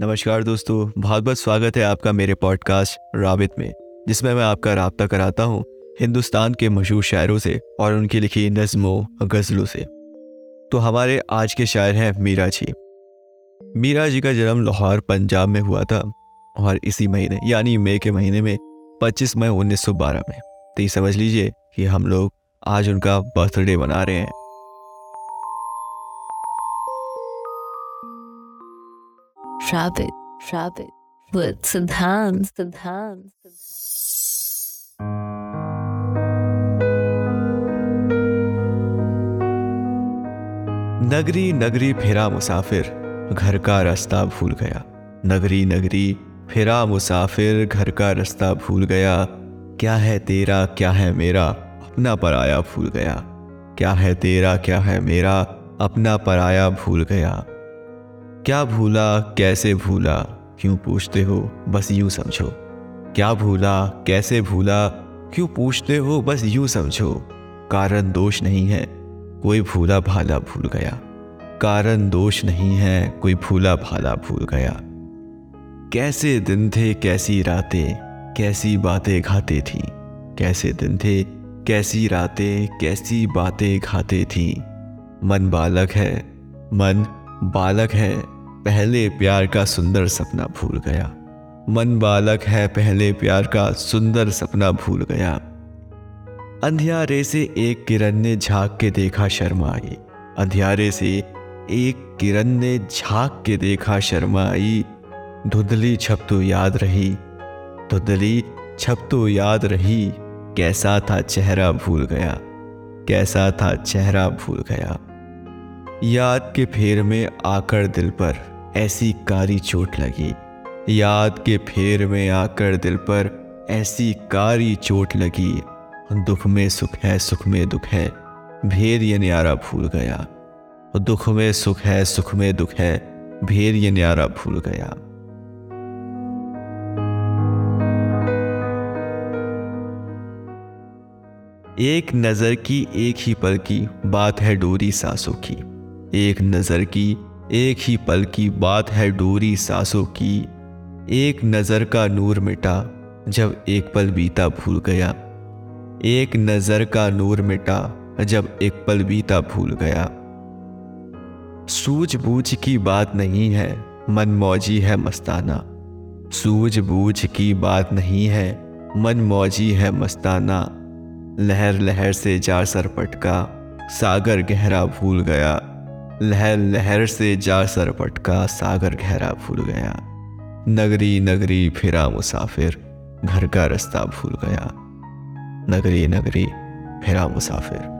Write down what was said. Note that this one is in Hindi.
नमस्कार दोस्तों, बहुत बहुत स्वागत है आपका मेरे पॉडकास्ट राबित में, जिसमें मैं आपका रबता कराता हूँ हिंदुस्तान के मशहूर शायरों से और उनकी लिखी नज़मों, गज़लों से। तो हमारे आज के शायर हैं मीरा जी। मीरा जी का जन्म लाहौर, पंजाब में हुआ था और इसी महीने, यानी मई के महीने में 25 मई 1912 में। तो ये समझ लीजिए कि हम लोग आज उनका बर्थडे मना रहे हैं। Rabbit, rabbit, with Siddhan, Siddhan, नगरी नगरी फिरा मुसाफिर घर का रास्ता भूल गया। नगरी नगरी फिरा मुसाफिर घर का रास्ता भूल गया। क्या है तेरा क्या है मेरा? अपना पराया भूल गया। क्या है तेरा क्या है मेरा? अपना पराया भूल गया। क्या भूला, कैसे भूला, क्यों पूछते हो, बस यूँ समझो। क्या भूला, कैसे भूला, क्यों पूछते हो, बस यूँ समझो। कारण दोष नहीं है, कोई भूला भाला भूल गया। कारण दोष नहीं है, कोई भूला भाला भूल गया। कैसे दिन थे, कैसी रातें, कैसी बातें घाते थी। कैसे दिन थे, कैसी रातें, कैसी बातें घाते थी। मन बालक है, मन बालक है। पहले प्यार का सुंदर सपना भूल गया। मन बालक है, पहले प्यार का सुंदर सपना भूल गया। अंधियारे से एक किरण ने झाँक के देखा शर्मा आई। अंधियारे से एक किरण ने झाँक के देखा शर्मा आई। धुंधली छप तो याद रही, धुंधली छप तो याद रही। कैसा था चेहरा भूल गया, कैसा था चेहरा भूल गया। याद के फेर में आकर दिल पर ऐसी कारी चोट लगी। याद के फेर में आकर दिल पर ऐसी कारी चोट लगी। दुख में सुख है, सुख में दुख है, भेद ये न्यारा भूल गया। दुख में सुख है, सुख में दुख है, भेद ये न्यारा भूल गया। एक नज़र की एक ही पल की बात है डोरी सांसों की। एक नज़र की एक ही पल की बात है डोरी सांसों की। एक नज़र का नूर मिटा, जब एक पल बीता भूल गया। एक नज़र का नूर मिटा, जब एक पल बीता भूल गया। सूझबूझ की बात नहीं है, मन मौजी है मस्ताना। सूझबूझ की बात नहीं है, मन मौजी है मस्ताना। लहर लहर से जा सर पटका, सागर गहरा भूल गया। लहर लहर से जा सर पटका, सागर गहरा भूल गया। नगरी नगरी फिरा मुसाफिर, घर का रास्ता भूल गया। नगरी नगरी फिरा मुसाफिर।